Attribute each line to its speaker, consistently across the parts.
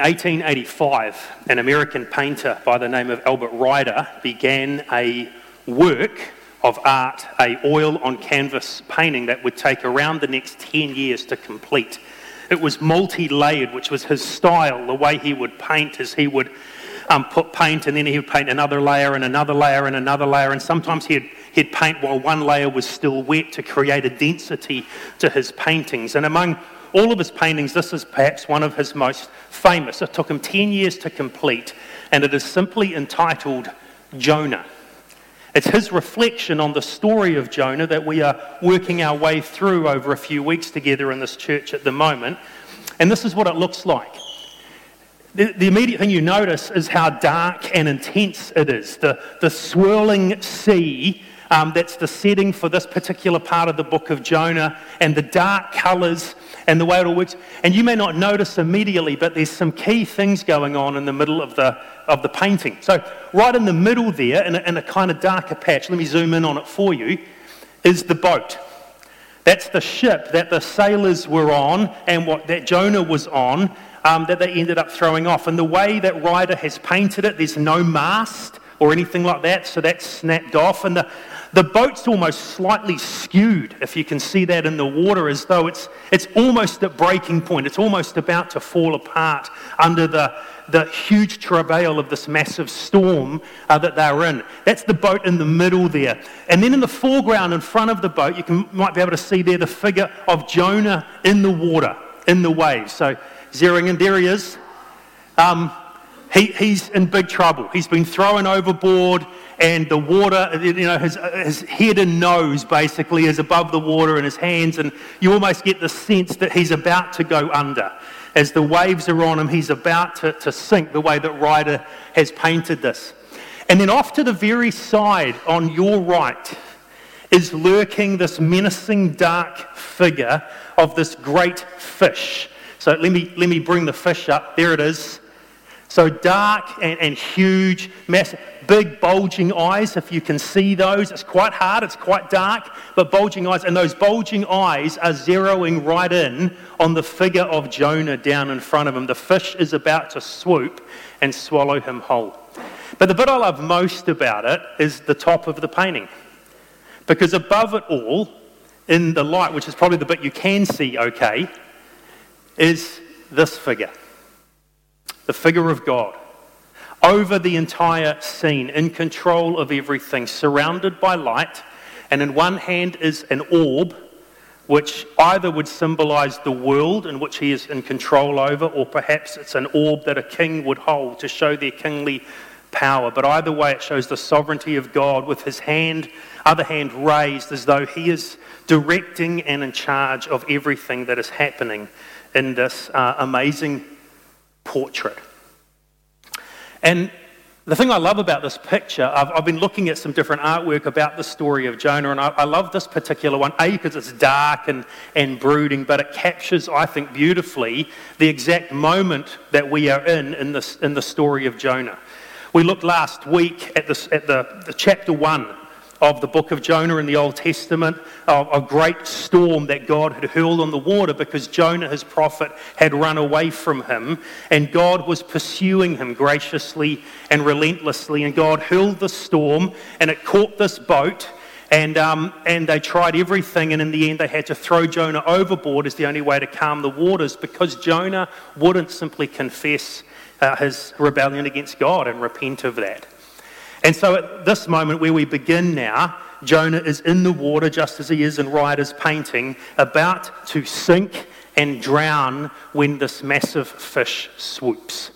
Speaker 1: In 1885, an American painter by the name of Albert Ryder began a work of art, a oil on canvas painting that would take around the next 10 years to complete. It was multi-layered, which was his style. The way he would paint is he would um, put paint and then he would paint another layer and another layer and another layer. And sometimes he'd, he'd paint while one layer was still wet to create a density to his paintings. And among all of his paintings, this is perhaps one of his most famous. It took him 10 years to complete, and it is simply entitled Jonah. It's his reflection on the story of Jonah that we are working our way through over a few weeks together in this church at the moment. And this is what it looks like. The, the, immediate thing you notice is how dark and intense it is. The, the swirling sea um, that's the setting for this particular part of the book of Jonah, and the dark colours and the way it all works. And you may not notice immediately, but there's some key things going on in the middle of the, of the painting. So, right in the middle there, in a, in a kind of darker patch, let me zoom in on it for you, is the boat. That's the ship that the sailors were on and what that Jonah was on um, that they ended up throwing off. And the way that Ryder has painted it, there's no mast or anything like that, so that's snapped off. And the, the boat's almost slightly skewed, if you can see that in the water, as though it's, it's almost at breaking point. It's almost about to fall apart under the, the huge travail of this massive storm uh, that they're in. That's the boat in the middle there. And then in the foreground, in front of the boat, you can, might be able to see there the figure of Jonah in the water, in the waves. So zeroing in, there he is. Um, he, he's in big trouble. He's been thrown overboard, and the water, you know, his, his head and nose basically is above the water in his hands, and you almost get the sense that he's about to go under. As the waves are on him, he's about to, to sink the way that Ryder has painted this. And then off to the very side, on your right, is lurking this menacing dark figure of this great fish so let me, let me bring the fish up. There it is. So dark and, and huge, massive, big bulging eyes, if you can see those. It's quite hard, it's quite dark, but bulging eyes. And those bulging eyes are zeroing right in on the figure of Jonah down in front of him. The fish is about to swoop and swallow him whole. But the bit I love most about it is the top of the painting. Because above it all, in the light, which is probably the bit you can see okay, is this figure the figure of God over the entire scene, in control of everything, surrounded by light. And in one hand is an orb, which either would symbolize the world in which he is in control over, or perhaps it's an orb that a king would hold to show their kingly power. But either way, it shows the sovereignty of God with his hand, other hand raised as though he is directing and in charge of everything that is happening in this uh, amazing portrait. And the thing I love about this picture, I've, I've, been looking at some different artwork about the story of Jonah, and I, I love this particular one, A, because it's dark and, and brooding, but it captures, I think, beautifully the exact moment that we are in in, this, in the story of Jonah. We looked last week at, this, at the, the chapter 1 of the book of Jonah in the Old Testament, a great storm that God had hurled on the water because Jonah, his prophet, had run away from him, and God was pursuing him graciously and relentlessly. And God hurled the storm, and it caught this boat. And, um, and they tried everything, and in the end, they had to throw Jonah overboard as the only way to calm the waters because Jonah wouldn't simply confess uh, his rebellion against God and repent of that. And so at this moment where we begin now, Jonah is in the water just as he is in Ryder's painting, about to sink and drown when this massive fish swoops.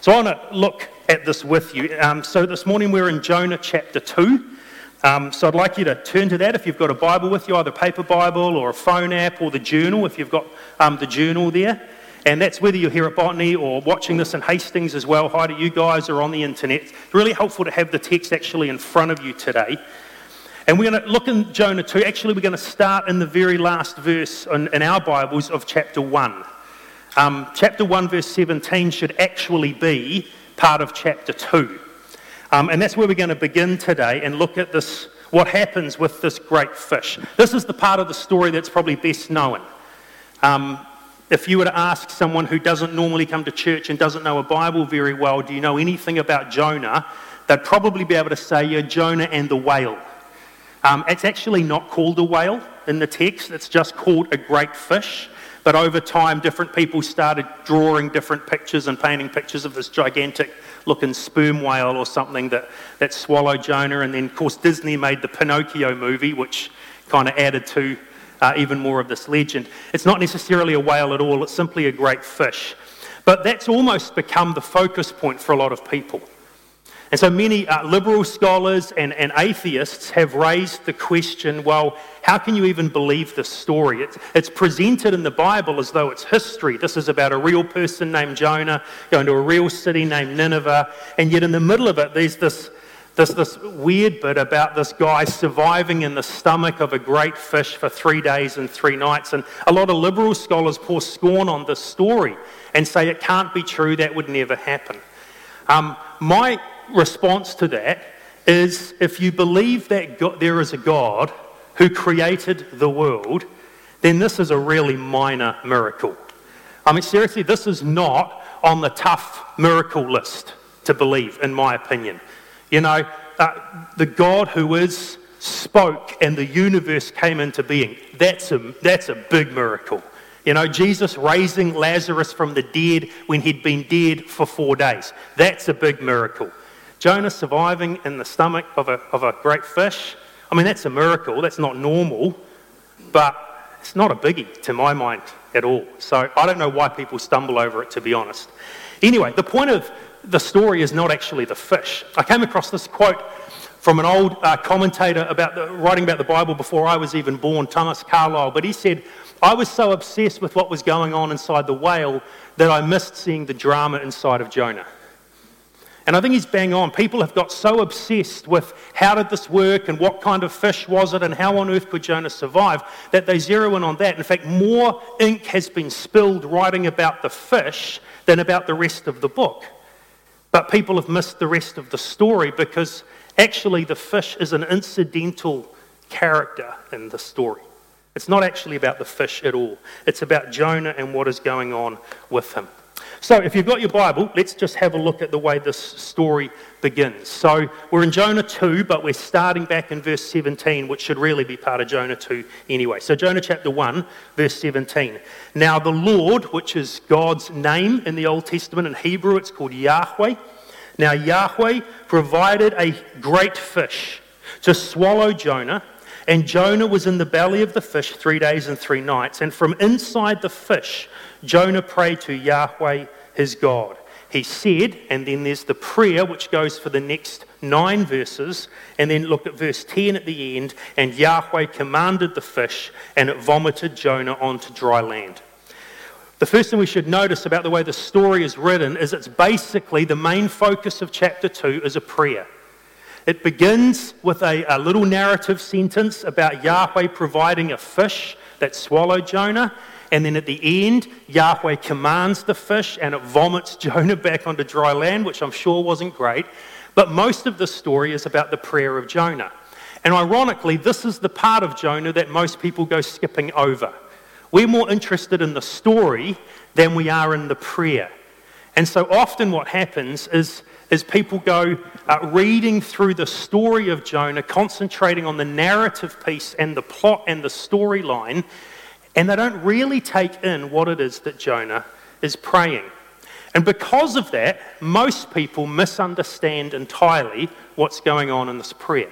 Speaker 1: So I want to look at this with you. Um, so this morning we're in Jonah chapter 2. Um, so I'd like you to turn to that if you've got a Bible with you, either a paper Bible or a phone app or the journal, if you've got um, the journal there. And that's whether you're here at Botany or watching this in Hastings as well. Hi to you guys or on the internet. It's really helpful to have the text actually in front of you today. And we're going to look in Jonah 2. Actually, we're going to start in the very last verse in, in our Bibles of chapter 1. Um, chapter 1, verse 17 should actually be part of chapter 2. Um, and that's where we're going to begin today and look at this, what happens with this great fish. This is the part of the story that's probably best known. Um, if you were to ask someone who doesn't normally come to church and doesn't know a Bible very well, do you know anything about Jonah? They'd probably be able to say, yeah, Jonah and the whale. Um, it's actually not called a whale in the text, it's just called a great fish. But over time, different people started drawing different pictures and painting pictures of this gigantic looking sperm whale or something that, that swallowed Jonah. And then, of course, Disney made the Pinocchio movie, which kind of added to uh, even more of this legend. It's not necessarily a whale at all, it's simply a great fish. But that's almost become the focus point for a lot of people. And so many uh, liberal scholars and, and atheists have raised the question well, how can you even believe this story? It's, it's presented in the Bible as though it's history. This is about a real person named Jonah going to a real city named Nineveh. And yet, in the middle of it, there's this this, this weird bit about this guy surviving in the stomach of a great fish for three days and three nights. And a lot of liberal scholars pour scorn on this story and say it can't be true, that would never happen. Um, my response to that is if you believe that God, there is a God who created the world, then this is a really minor miracle. I mean, seriously, this is not on the tough miracle list to believe, in my opinion. You know, uh, the God who is spoke and the universe came into being. That's a, that's a big miracle. You know, Jesus raising Lazarus from the dead when he'd been dead for four days. That's a big miracle. Jonah surviving in the stomach of a, of a great fish. I mean, that's a miracle. That's not normal, but it's not a biggie to my mind at all. So I don't know why people stumble over it, to be honest. Anyway, the point of the story is not actually the fish. I came across this quote from an old uh, commentator about the, writing about the Bible before I was even born, Thomas Carlyle. But he said, I was so obsessed with what was going on inside the whale that I missed seeing the drama inside of Jonah. And I think he's bang on. People have got so obsessed with how did this work and what kind of fish was it and how on earth could Jonah survive that they zero in on that. In fact, more ink has been spilled writing about the fish than about the rest of the book. But people have missed the rest of the story because actually the fish is an incidental character in the story. It's not actually about the fish at all, it's about Jonah and what is going on with him. So, if you've got your Bible, let's just have a look at the way this story begins. So, we're in Jonah 2, but we're starting back in verse 17, which should really be part of Jonah 2 anyway. So, Jonah chapter 1, verse 17. Now, the Lord, which is God's name in the Old Testament, in Hebrew it's called Yahweh. Now, Yahweh provided a great fish to swallow Jonah. And Jonah was in the belly of the fish three days and three nights. And from inside the fish, Jonah prayed to Yahweh his God. He said, and then there's the prayer which goes for the next nine verses, and then look at verse 10 at the end, and Yahweh commanded the fish, and it vomited Jonah onto dry land. The first thing we should notice about the way the story is written is it's basically the main focus of chapter 2 is a prayer. It begins with a, a little narrative sentence about Yahweh providing a fish that swallowed Jonah, and then at the end, Yahweh commands the fish and it vomits Jonah back onto dry land, which I'm sure wasn't great. But most of the story is about the prayer of Jonah. And ironically, this is the part of Jonah that most people go skipping over. We're more interested in the story than we are in the prayer. And so often what happens is, is people go uh, reading through the story of Jonah, concentrating on the narrative piece and the plot and the storyline, and they don't really take in what it is that Jonah is praying. And because of that, most people misunderstand entirely what's going on in this prayer.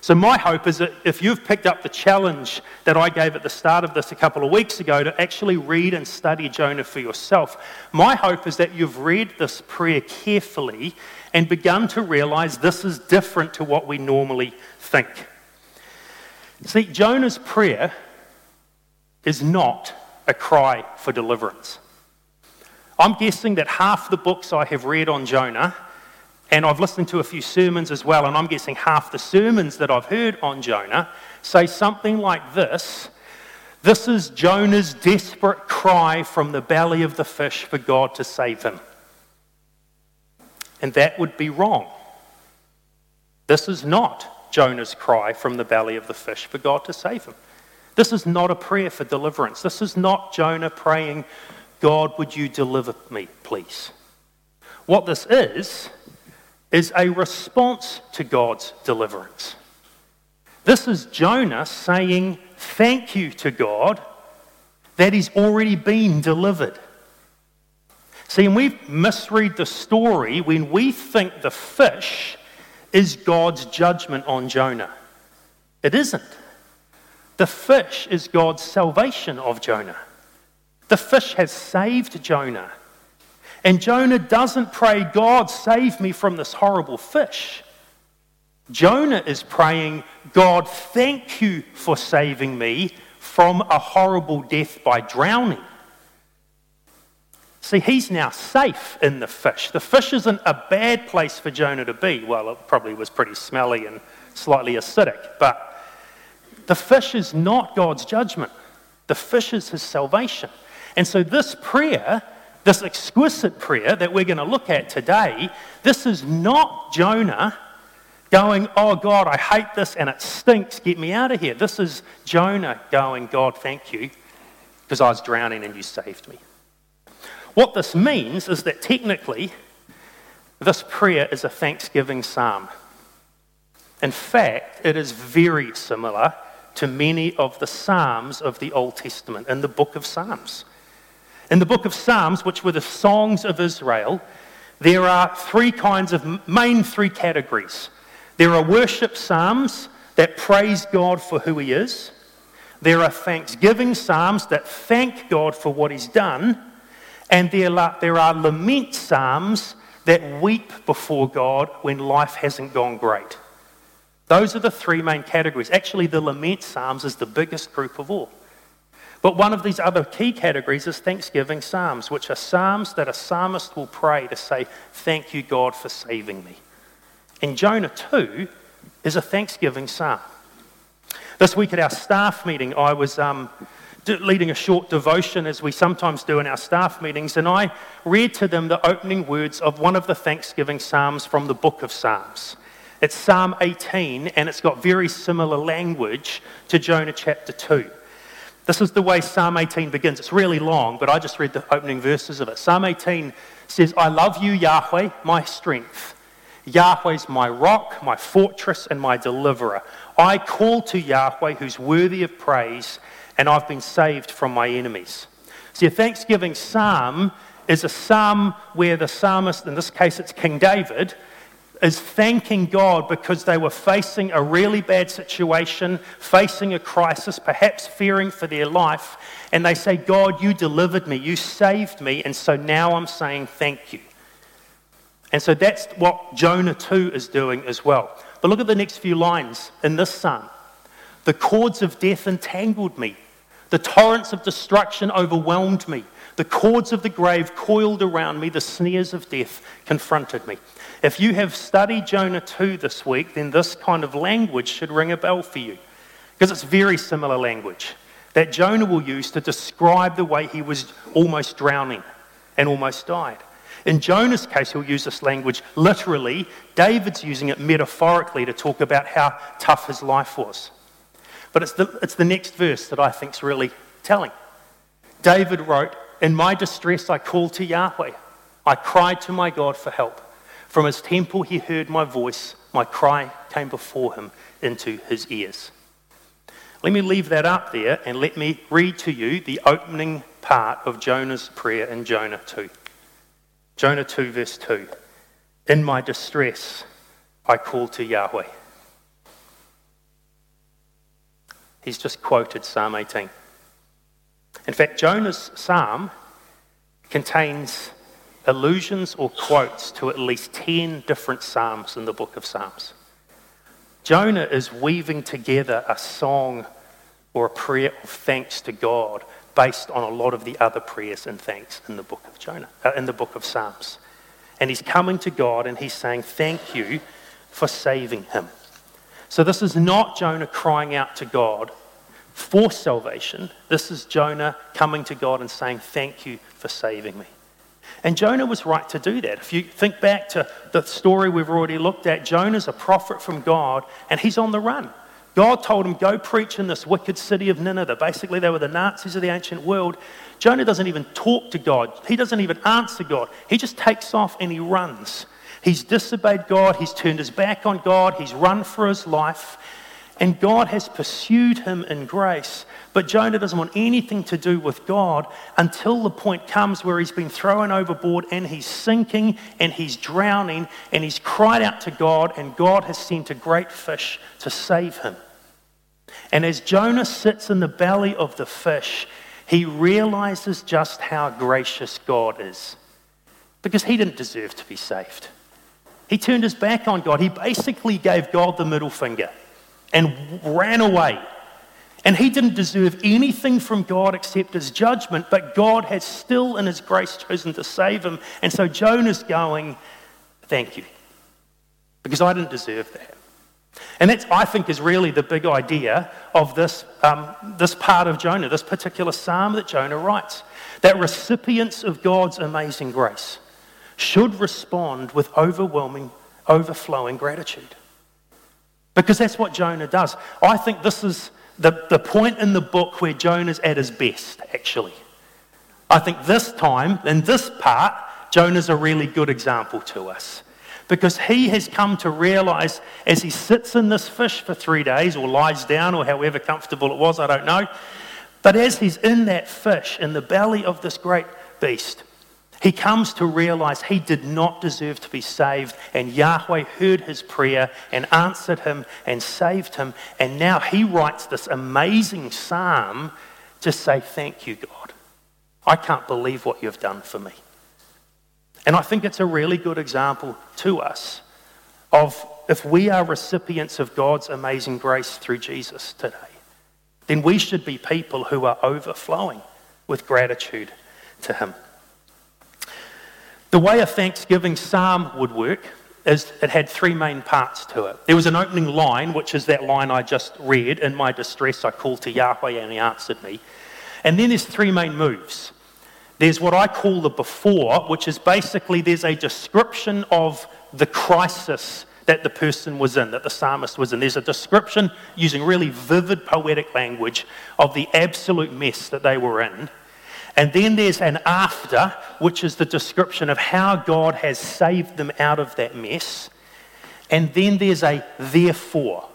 Speaker 1: So, my hope is that if you've picked up the challenge that I gave at the start of this a couple of weeks ago to actually read and study Jonah for yourself, my hope is that you've read this prayer carefully and begun to realize this is different to what we normally think. See, Jonah's prayer is not a cry for deliverance. I'm guessing that half the books I have read on Jonah, and I've listened to a few sermons as well, and I'm guessing half the sermons that I've heard on Jonah say something like this This is Jonah's desperate cry from the belly of the fish for God to save him. And that would be wrong. This is not Jonah's cry from the belly of the fish for God to save him. This is not a prayer for deliverance. This is not Jonah praying, God, would you deliver me, please? What this is, is a response to God's deliverance. This is Jonah saying thank you to God that he's already been delivered. See, and we misread the story when we think the fish is God's judgment on Jonah. It isn't. The fish is God's salvation of Jonah. The fish has saved Jonah. And Jonah doesn't pray, God, save me from this horrible fish. Jonah is praying, God, thank you for saving me from a horrible death by drowning. See, he's now safe in the fish. The fish isn't a bad place for Jonah to be. Well, it probably was pretty smelly and slightly acidic, but the fish is not God's judgment. The fish is his salvation. And so, this prayer, this exquisite prayer that we're going to look at today, this is not Jonah going, Oh God, I hate this and it stinks, get me out of here. This is Jonah going, God, thank you, because I was drowning and you saved me. What this means is that technically, this prayer is a thanksgiving psalm. In fact, it is very similar to many of the Psalms of the Old Testament in the book of Psalms. In the book of Psalms, which were the songs of Israel, there are three kinds of main three categories. There are worship psalms that praise God for who He is. There are thanksgiving psalms that thank God for what He's done. And there are, there are lament psalms that weep before God when life hasn't gone great. Those are the three main categories. Actually, the lament psalms is the biggest group of all. But one of these other key categories is thanksgiving psalms, which are psalms that a psalmist will pray to say, Thank you, God, for saving me. And Jonah 2 is a thanksgiving psalm. This week at our staff meeting, I was um, leading a short devotion as we sometimes do in our staff meetings, and I read to them the opening words of one of the Thanksgiving Psalms from the book of Psalms. It's Psalm 18, and it's got very similar language to Jonah chapter 2. This is the way Psalm 18 begins. It's really long, but I just read the opening verses of it. Psalm 18 says, I love you, Yahweh, my strength. Yahweh's my rock, my fortress, and my deliverer. I call to Yahweh, who's worthy of praise and I've been saved from my enemies. See, a thanksgiving psalm is a psalm where the psalmist, in this case it's King David, is thanking God because they were facing a really bad situation, facing a crisis, perhaps fearing for their life. And they say, God, you delivered me, you saved me, and so now I'm saying thank you. And so that's what Jonah 2 is doing as well. But look at the next few lines in this psalm. The cords of death entangled me. The torrents of destruction overwhelmed me. The cords of the grave coiled around me. The snares of death confronted me. If you have studied Jonah 2 this week, then this kind of language should ring a bell for you. Because it's very similar language that Jonah will use to describe the way he was almost drowning and almost died. In Jonah's case, he'll use this language literally. David's using it metaphorically to talk about how tough his life was. But it's the, it's the next verse that I think is really telling. David wrote, In my distress I called to Yahweh. I cried to my God for help. From his temple he heard my voice. My cry came before him into his ears. Let me leave that up there and let me read to you the opening part of Jonah's prayer in Jonah 2. Jonah 2, verse 2. In my distress I called to Yahweh. He's just quoted Psalm 18. In fact, Jonah's psalm contains allusions or quotes to at least 10 different psalms in the book of Psalms. Jonah is weaving together a song or a prayer of thanks to God based on a lot of the other prayers and thanks in the book of Jonah, uh, in the book of Psalms. And he's coming to God and he's saying, Thank you for saving him. So this is not Jonah crying out to God for salvation. This is Jonah coming to God and saying, Thank you for saving me. And Jonah was right to do that. If you think back to the story we've already looked at, Jonah's a prophet from God and he's on the run. God told him, Go preach in this wicked city of Nineveh. Basically, they were the Nazis of the ancient world. Jonah doesn't even talk to God, he doesn't even answer God. He just takes off and he runs. He's disobeyed God, he's turned his back on God, he's run for his life, and God has pursued him in grace. But Jonah doesn't want anything to do with God until the point comes where he's been thrown overboard and he's sinking and he's drowning and he's cried out to God, and God has sent a great fish to save him. And as Jonah sits in the belly of the fish, he realizes just how gracious God is because he didn't deserve to be saved. He turned his back on God. He basically gave God the middle finger and ran away. And he didn't deserve anything from God except his judgment, but God has still, in his grace, chosen to save him. And so Jonah's going, Thank you, because I didn't deserve that. And that, I think, is really the big idea of this, um, this part of Jonah, this particular psalm that Jonah writes. That recipients of God's amazing grace should respond with overwhelming, overflowing gratitude. Because that's what Jonah does. I think this is the, the point in the book where Jonah's at his best, actually. I think this time, in this part, Jonah's a really good example to us. Because he has come to realize as he sits in this fish for three days, or lies down, or however comfortable it was, I don't know. But as he's in that fish, in the belly of this great beast, he comes to realize he did not deserve to be saved, and Yahweh heard his prayer and answered him and saved him. And now he writes this amazing psalm to say, Thank you, God. I can't believe what you've done for me. And I think it's a really good example to us of if we are recipients of God's amazing grace through Jesus today, then we should be people who are overflowing with gratitude to Him. The way a Thanksgiving psalm would work is it had three main parts to it. There was an opening line, which is that line I just read In my distress, I called to Yahweh and He answered me. And then there's three main moves. There's what I call the before, which is basically there's a description of the crisis that the person was in, that the psalmist was in. There's a description using really vivid poetic language of the absolute mess that they were in. And then there's an after, which is the description of how God has saved them out of that mess. And then there's a therefore.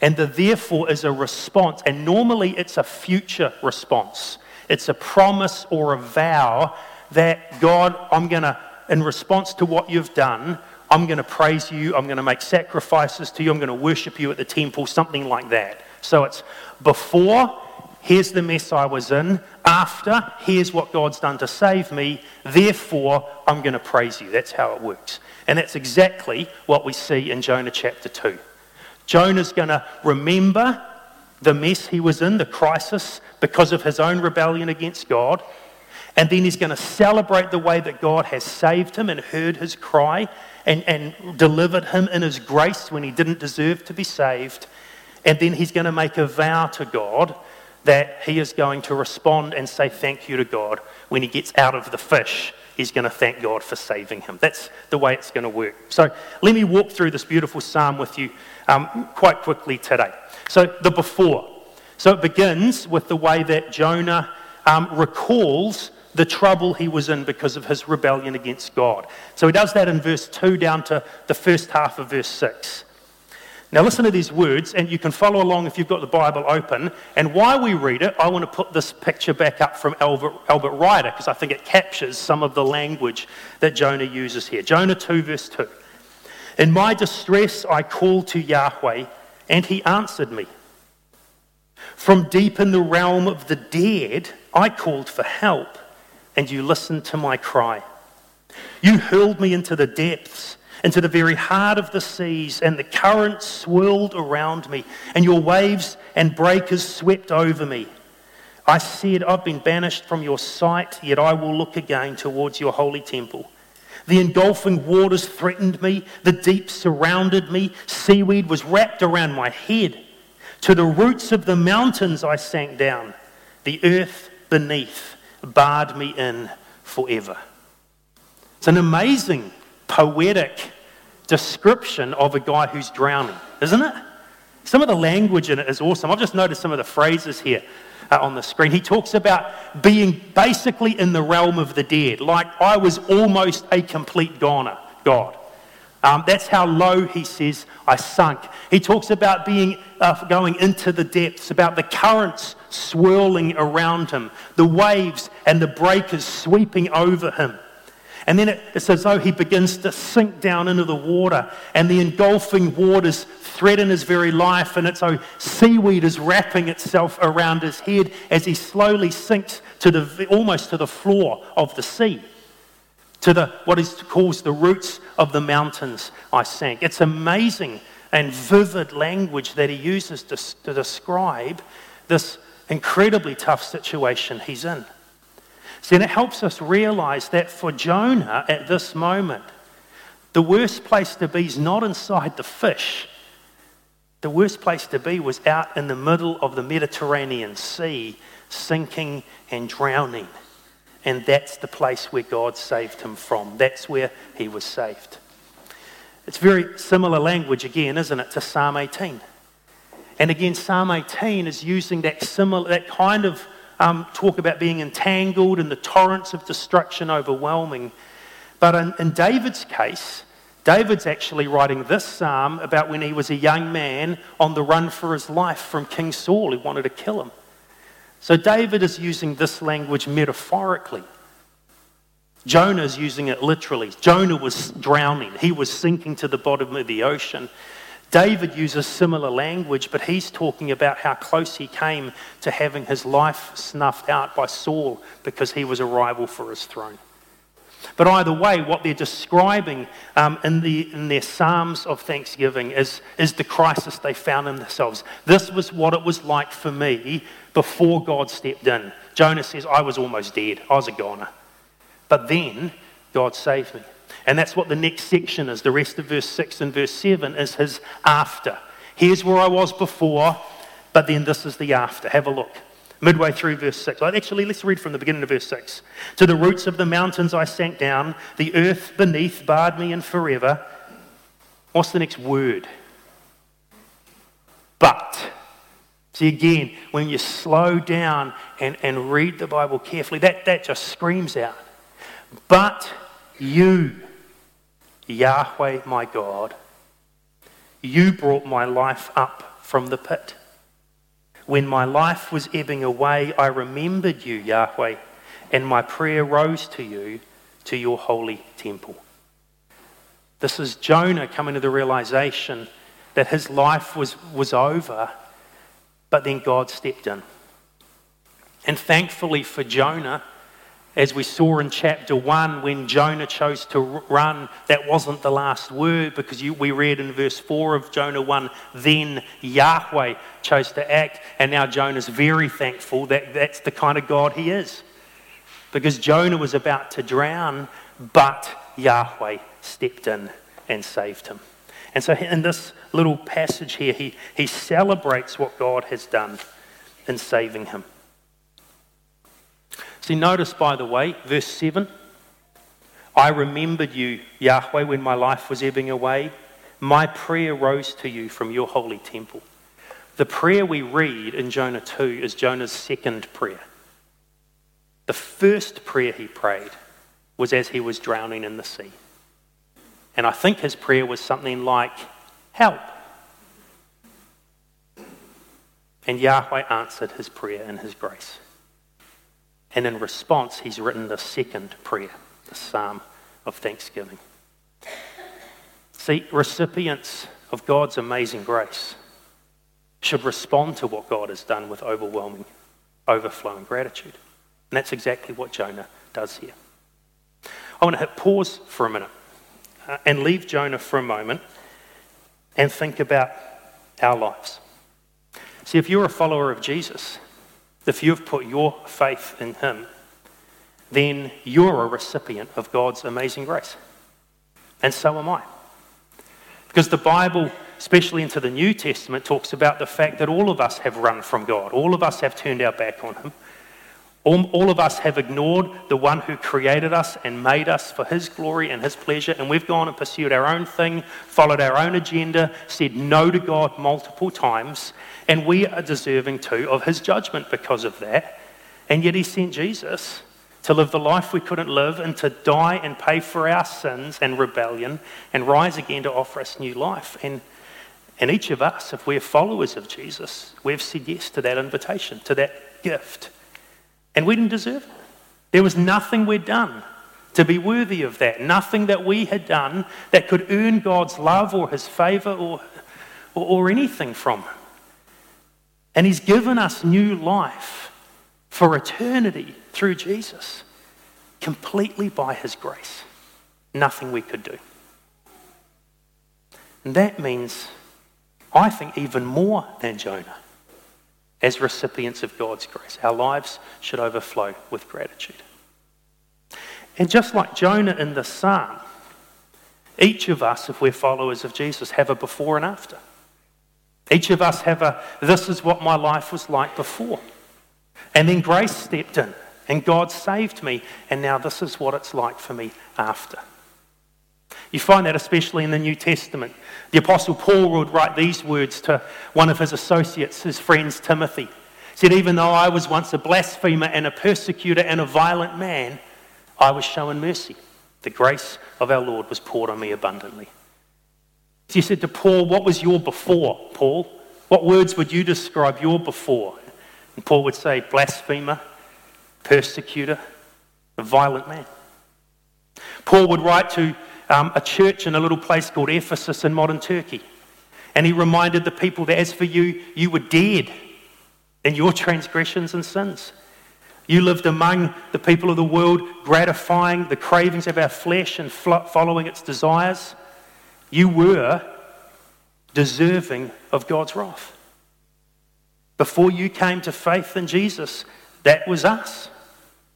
Speaker 1: And the therefore is a response, and normally it's a future response. It's a promise or a vow that God, I'm going to, in response to what you've done, I'm going to praise you, I'm going to make sacrifices to you, I'm going to worship you at the temple, something like that. So it's before, here's the mess I was in. After, here's what God's done to save me. Therefore, I'm going to praise you. That's how it works. And that's exactly what we see in Jonah chapter 2. Jonah's going to remember the mess he was in, the crisis, because of his own rebellion against God. And then he's going to celebrate the way that God has saved him and heard his cry and, and delivered him in his grace when he didn't deserve to be saved. And then he's going to make a vow to God that he is going to respond and say thank you to God when he gets out of the fish. He's going to thank God for saving him. That's the way it's going to work. So let me walk through this beautiful psalm with you um, quite quickly today. So, the before. So, it begins with the way that Jonah um, recalls the trouble he was in because of his rebellion against God. So, he does that in verse 2 down to the first half of verse 6. Now, listen to these words, and you can follow along if you've got the Bible open. And while we read it, I want to put this picture back up from Albert, Albert Ryder because I think it captures some of the language that Jonah uses here. Jonah 2, verse 2. In my distress, I called to Yahweh and he answered me. From deep in the realm of the dead, I called for help, and you listened to my cry. You hurled me into the depths, into the very heart of the seas, and the currents swirled around me, and your waves and breakers swept over me. I said, I've been banished from your sight, yet I will look again towards your holy temple. The engulfing waters threatened me. The deep surrounded me. Seaweed was wrapped around my head. To the roots of the mountains I sank down. The earth beneath barred me in forever. It's an amazing, poetic description of a guy who's drowning, isn't it? Some of the language in it is awesome. I've just noticed some of the phrases here uh, on the screen. He talks about being basically in the realm of the dead, like I was almost a complete goner, God. Um, that's how low, he says, I sunk. He talks about being uh, going into the depths, about the currents swirling around him, the waves and the breakers sweeping over him. And then it's as though he begins to sink down into the water, and the engulfing waters threaten his very life, and it's so seaweed is wrapping itself around his head as he slowly sinks to the, almost to the floor of the sea, to the, what is calls the roots of the mountains I sank. It's amazing and vivid language that he uses to, to describe this incredibly tough situation he's in. See, and it helps us realize that for Jonah at this moment, the worst place to be is not inside the fish. The worst place to be was out in the middle of the Mediterranean Sea, sinking and drowning. And that's the place where God saved him from. That's where he was saved. It's very similar language again, isn't it, to Psalm 18. And again, Psalm 18 is using that similar, that kind of um, talk about being entangled and the torrents of destruction overwhelming. But in, in David's case, David's actually writing this psalm about when he was a young man on the run for his life from King Saul who wanted to kill him. So David is using this language metaphorically. Jonah is using it literally. Jonah was drowning, he was sinking to the bottom of the ocean. David uses similar language, but he's talking about how close he came to having his life snuffed out by Saul because he was a rival for his throne. But either way, what they're describing um, in, the, in their Psalms of Thanksgiving is, is the crisis they found in themselves. This was what it was like for me before God stepped in. Jonah says, I was almost dead, I was a goner. But then God saved me. And that's what the next section is. The rest of verse 6 and verse 7 is his after. Here's where I was before, but then this is the after. Have a look. Midway through verse 6. Actually, let's read from the beginning of verse 6. To the roots of the mountains I sank down, the earth beneath barred me in forever. What's the next word? But. See, again, when you slow down and, and read the Bible carefully, that, that just screams out. But you Yahweh my God, you brought my life up from the pit. When my life was ebbing away, I remembered you, Yahweh, and my prayer rose to you, to your holy temple. This is Jonah coming to the realization that his life was, was over, but then God stepped in. And thankfully for Jonah, as we saw in chapter 1, when Jonah chose to run, that wasn't the last word because you, we read in verse 4 of Jonah 1, then Yahweh chose to act. And now Jonah's very thankful that that's the kind of God he is. Because Jonah was about to drown, but Yahweh stepped in and saved him. And so in this little passage here, he, he celebrates what God has done in saving him. See, notice, by the way, verse 7 I remembered you, Yahweh, when my life was ebbing away. My prayer rose to you from your holy temple. The prayer we read in Jonah 2 is Jonah's second prayer. The first prayer he prayed was as he was drowning in the sea. And I think his prayer was something like, Help. And Yahweh answered his prayer in his grace. And in response, he's written the second prayer, the psalm of thanksgiving. See, recipients of God's amazing grace should respond to what God has done with overwhelming, overflowing gratitude. And that's exactly what Jonah does here. I want to hit pause for a minute uh, and leave Jonah for a moment and think about our lives. See, if you're a follower of Jesus, if you've put your faith in Him, then you're a recipient of God's amazing grace. And so am I. Because the Bible, especially into the New Testament, talks about the fact that all of us have run from God, all of us have turned our back on Him. All, all, of us have ignored the one who created us and made us for his glory and his pleasure, and we've gone and pursued our own thing, followed our own agenda, said no to God multiple times, and we are deserving too of his judgment because of that. And yet he sent Jesus to live the life we couldn't live and to die and pay for our sins and rebellion and rise again to offer us new life. And, and each of us, if we're followers of Jesus, we've said yes to that invitation, to that gift. And we didn't deserve it. There was nothing we'd done to be worthy of that, nothing that we had done that could earn God's love or his favor or, or, or anything from him. And he's given us new life for eternity through Jesus, completely by his grace. Nothing we could do. And that means, I think, even more than Jonah. As recipients of God's grace, our lives should overflow with gratitude. And just like Jonah in the psalm, each of us, if we're followers of Jesus, have a before and after. Each of us have a, this is what my life was like before. And then grace stepped in and God saved me, and now this is what it's like for me after. You find that especially in the New Testament. The Apostle Paul would write these words to one of his associates, his friends Timothy. He said, Even though I was once a blasphemer and a persecutor and a violent man, I was shown mercy. The grace of our Lord was poured on me abundantly. So he said to Paul, What was your before, Paul? What words would you describe your before? And Paul would say, Blasphemer, persecutor, a violent man. Paul would write to um, a church in a little place called Ephesus in modern Turkey. And he reminded the people that as for you, you were dead in your transgressions and sins. You lived among the people of the world, gratifying the cravings of our flesh and following its desires. You were deserving of God's wrath. Before you came to faith in Jesus, that was us.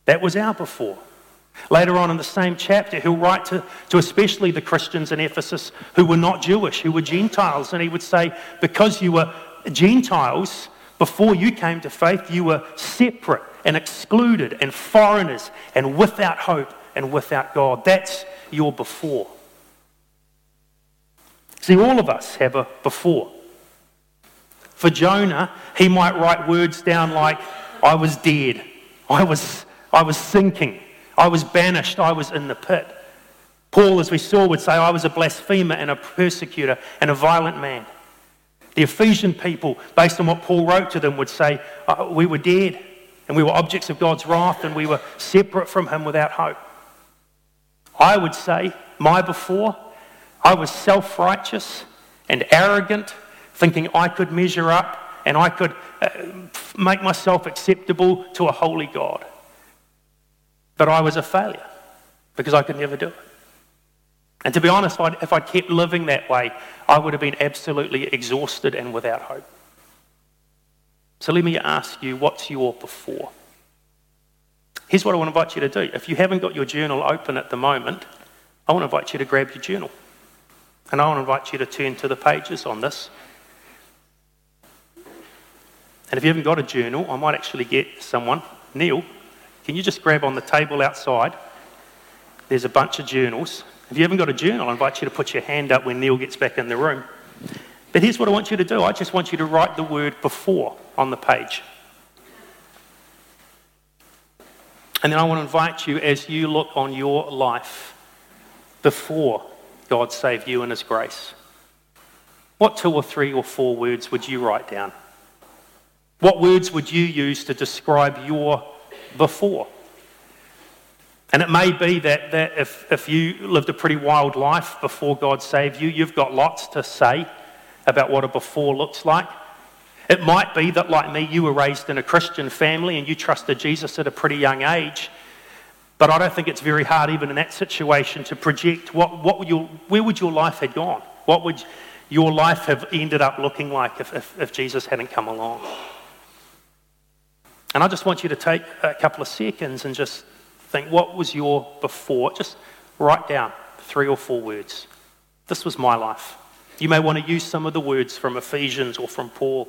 Speaker 1: That was our before. Later on in the same chapter, he'll write to, to especially the Christians in Ephesus who were not Jewish, who were Gentiles, and he would say, Because you were Gentiles, before you came to faith, you were separate and excluded and foreigners and without hope and without God. That's your before. See, all of us have a before. For Jonah, he might write words down like, I was dead, I was, I was sinking, I was banished, I was in the pit. Paul, as we saw, would say, I was a blasphemer and a persecutor and a violent man. The Ephesian people, based on what Paul wrote to them, would say, uh, We were dead and we were objects of God's wrath and we were separate from Him without hope. I would say, my before, I was self righteous and arrogant, thinking I could measure up and I could uh, make myself acceptable to a holy God. But I was a failure because I could never do it. And to be honest, if I'd kept living that way, I would have been absolutely exhausted and without hope. So let me ask you, what's your before? Here's what I want to invite you to do. If you haven't got your journal open at the moment, I want to invite you to grab your journal. And I want to invite you to turn to the pages on this. And if you haven't got a journal, I might actually get someone, Neil, can you just grab on the table outside? There's a bunch of journals. If you haven't got a journal, I invite you to put your hand up when Neil gets back in the room. But here's what I want you to do I just want you to write the word before on the page. And then I want to invite you as you look on your life before God saved you in His grace. What two or three or four words would you write down? What words would you use to describe your before. And it may be that, that if, if you lived a pretty wild life before God saved you, you've got lots to say about what a before looks like. It might be that, like me, you were raised in a Christian family and you trusted Jesus at a pretty young age. But I don't think it's very hard, even in that situation, to project what, what would your, where would your life have gone? What would your life have ended up looking like if, if, if Jesus hadn't come along? And I just want you to take a couple of seconds and just think what was your before? Just write down three or four words. This was my life. You may want to use some of the words from Ephesians or from Paul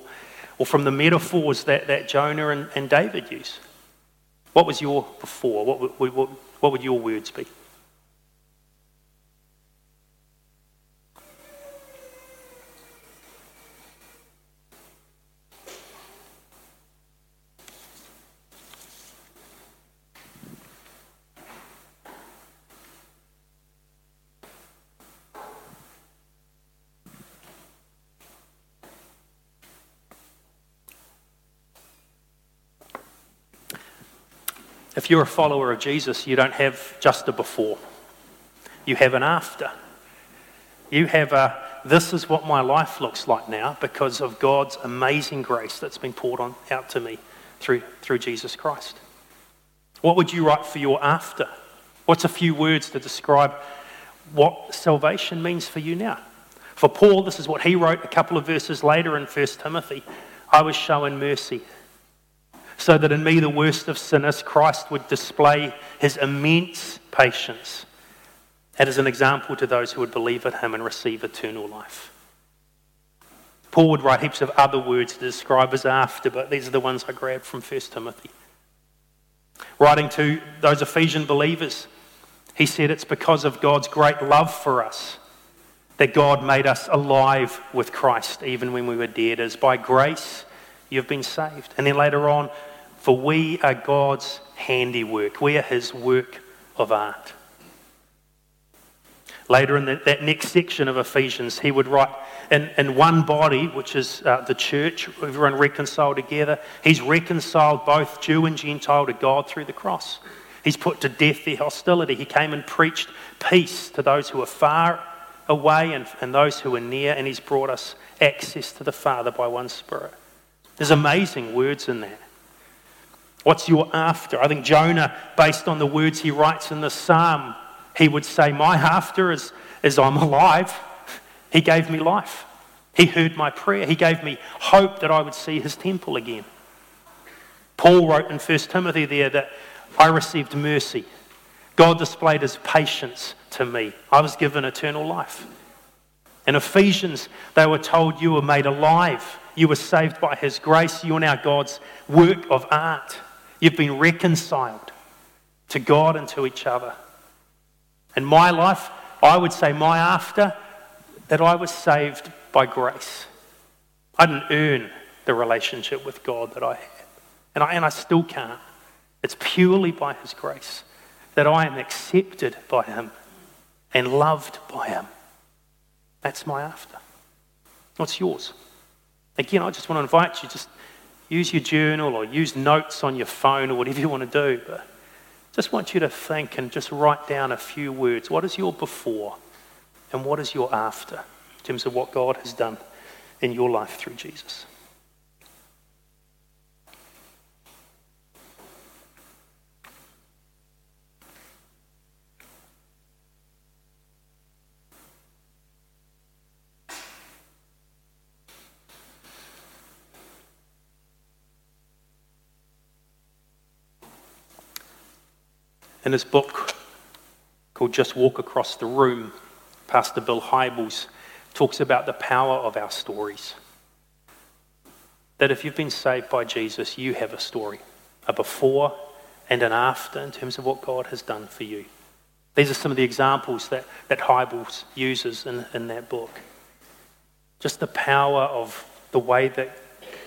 Speaker 1: or from the metaphors that, that Jonah and, and David use. What was your before? What what, what would your words be? If you're a follower of Jesus, you don't have just a before, you have an after. You have a this is what my life looks like now because of God's amazing grace that's been poured on, out to me through, through Jesus Christ. What would you write for your after? What's a few words to describe what salvation means for you now? For Paul, this is what he wrote a couple of verses later in 1 Timothy I was shown mercy so that in me, the worst of sinners, Christ would display his immense patience and as an example to those who would believe in him and receive eternal life. Paul would write heaps of other words to describe his after, but these are the ones I grabbed from 1 Timothy. Writing to those Ephesian believers, he said it's because of God's great love for us that God made us alive with Christ even when we were dead, as by grace you've been saved. And then later on, for we are God's handiwork, we are his work of art. Later in the, that next section of Ephesians, he would write, in, in one body, which is uh, the church, everyone reconciled together, he's reconciled both Jew and Gentile to God through the cross. He's put to death their hostility. He came and preached peace to those who are far away and, and those who are near, and he's brought us access to the Father by one Spirit. There's amazing words in that. What's your after? I think Jonah, based on the words he writes in the psalm, he would say, My after is, is I'm alive. He gave me life. He heard my prayer. He gave me hope that I would see his temple again. Paul wrote in 1 Timothy there that I received mercy. God displayed his patience to me. I was given eternal life. In Ephesians, they were told you were made alive you were saved by His grace. You are now God's work of art. You've been reconciled to God and to each other. In my life, I would say my after, that I was saved by grace. I didn't earn the relationship with God that I had. And I, and I still can't. It's purely by His grace that I am accepted by Him and loved by Him. That's my after. What's yours? Again, I just want to invite you, just use your journal or use notes on your phone or whatever you want to do. But just want you to think and just write down a few words. What is your before and what is your after in terms of what God has done in your life through Jesus? In his book called Just Walk Across the Room, Pastor Bill Hybels talks about the power of our stories. That if you've been saved by Jesus, you have a story, a before and an after in terms of what God has done for you. These are some of the examples that, that Hybels uses in, in that book. Just the power of the way that,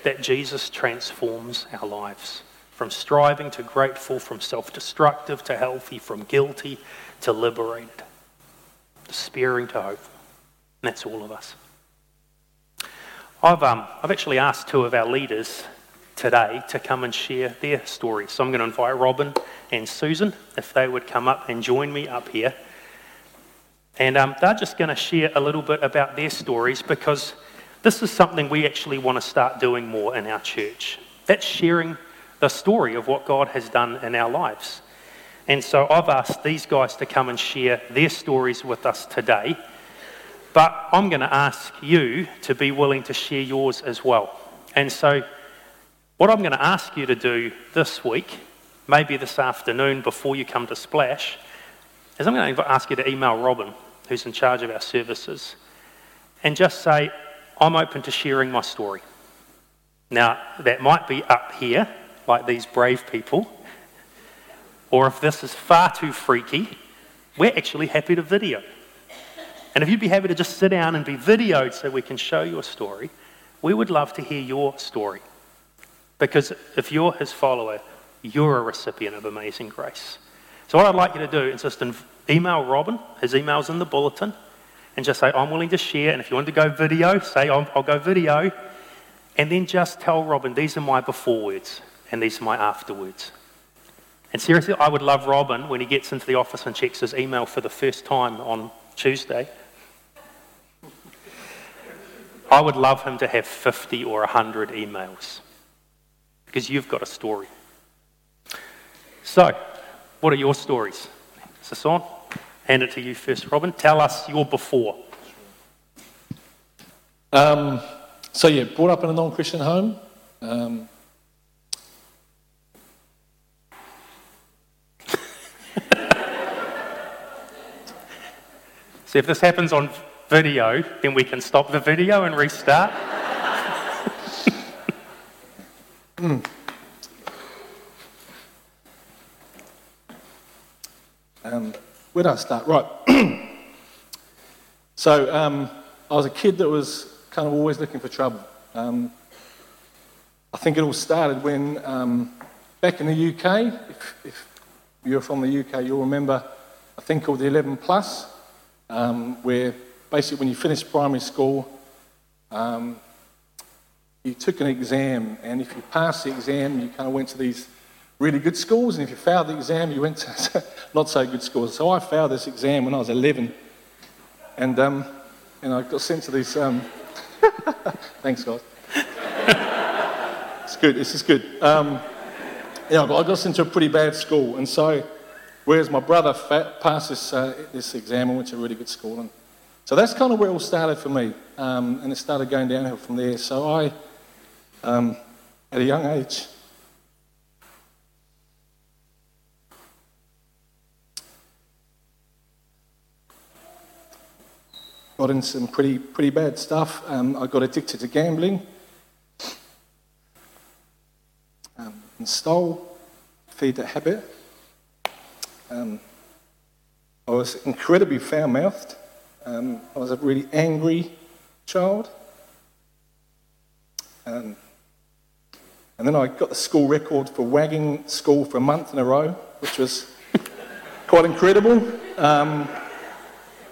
Speaker 1: that Jesus transforms our lives from striving to grateful, from self destructive to healthy, from guilty to liberated, despairing to hopeful. And that's all of us. I've, um, I've actually asked two of our leaders today to come and share their stories. So I'm going to invite Robin and Susan if they would come up and join me up here. And um, they're just going to share a little bit about their stories because this is something we actually want to start doing more in our church. That's sharing the story of what God has done in our lives. And so I've asked these guys to come and share their stories with us today. But I'm going to ask you to be willing to share yours as well. And so, what I'm going to ask you to do this week, maybe this afternoon before you come to Splash, is I'm going to ask you to email Robin, who's in charge of our services, and just say, I'm open to sharing my story. Now, that might be up here like these brave people, or if this is far too freaky, we're actually happy to video. And if you'd be happy to just sit down and be videoed so we can show your story, we would love to hear your story. Because if you're his follower, you're a recipient of amazing grace. So, what I'd like you to do is just email Robin, his email's in the bulletin, and just say, I'm willing to share. And if you want to go video, say, I'll, go video. And then just tell Robin, these are my before words and these are my afterwards. And seriously, I would love Robin when he gets into the office and checks his email for the first time on Tuesday. I would love him to have 50 or 100 emails because you've got a story. So, what are your stories? Sason, hand it to you first, Robin. Tell us your before.
Speaker 2: Um, so, yeah, brought up in a non Christian home. Um,
Speaker 1: so, if this happens on video, then we can stop the video and restart. mm.
Speaker 2: Um, where do I start? Right. so um, I was a kid that was kind of always looking for trouble. Um, I think it all started when um, back in the UK, if, if, you're from the UK, you'll remember a thing called the 11 Plus, um, where basically when you finished primary school, um, you took an exam, and if you passed the exam, you kind of went to these really good schools, and if you failed the exam, you went to not so good schools. So I failed this exam when I was 11, and, um, and I got sent to these. Um, thanks, guys. it's good, this is good. Um, yeah, I got sent to a pretty bad school, and so whereas my brother passed this, uh, this exam and went to a really good school, and so that's kind of where it all started for me, um, and it started going downhill from there. So I, um, at a young age, got in some pretty, pretty bad stuff. Um, I got addicted to gambling um, and stole, feed that habit. Um, I was incredibly foul mouthed. Um, I was a really angry child. Um, and then I got the school record for wagging school for a month in a row, which was quite incredible. Um,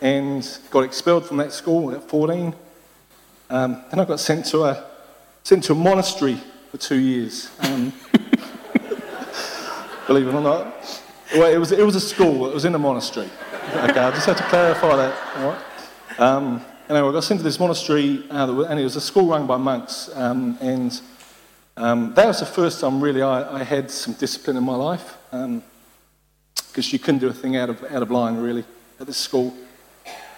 Speaker 2: and got expelled from that school at 14. Um, then I got sent to a, sent to a monastery for two years. Um, believe it or not. Well, it was, it was a school, it was in a monastery. Okay, I just had to clarify that. All right. Um, anyway, I got sent to this monastery, uh, and it was a school run by monks. Um, and um, that was the first time really I, I had some discipline in my life. Because um, you couldn't do a thing out of, out of line, really, at this school.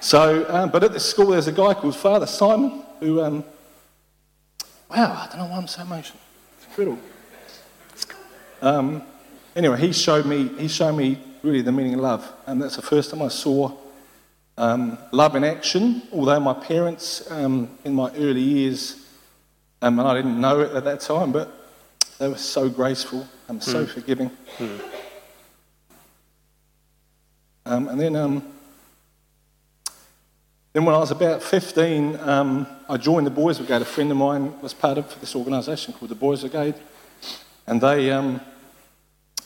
Speaker 2: So, um, but at this school, there's a guy called Father Simon who, um, wow, I don't know why I'm so emotional. It's incredible. Um, anyway, he showed me, he showed me really the meaning of love, and that's the first time I saw um, love in action. Although my parents, um, in my early years, um, and I didn't know it at that time, but they were so graceful and so mm. forgiving. Mm. and then then, when I was about 15, um, I joined the Boys Brigade. A friend of mine was part of this organisation called the Boys Brigade, and they,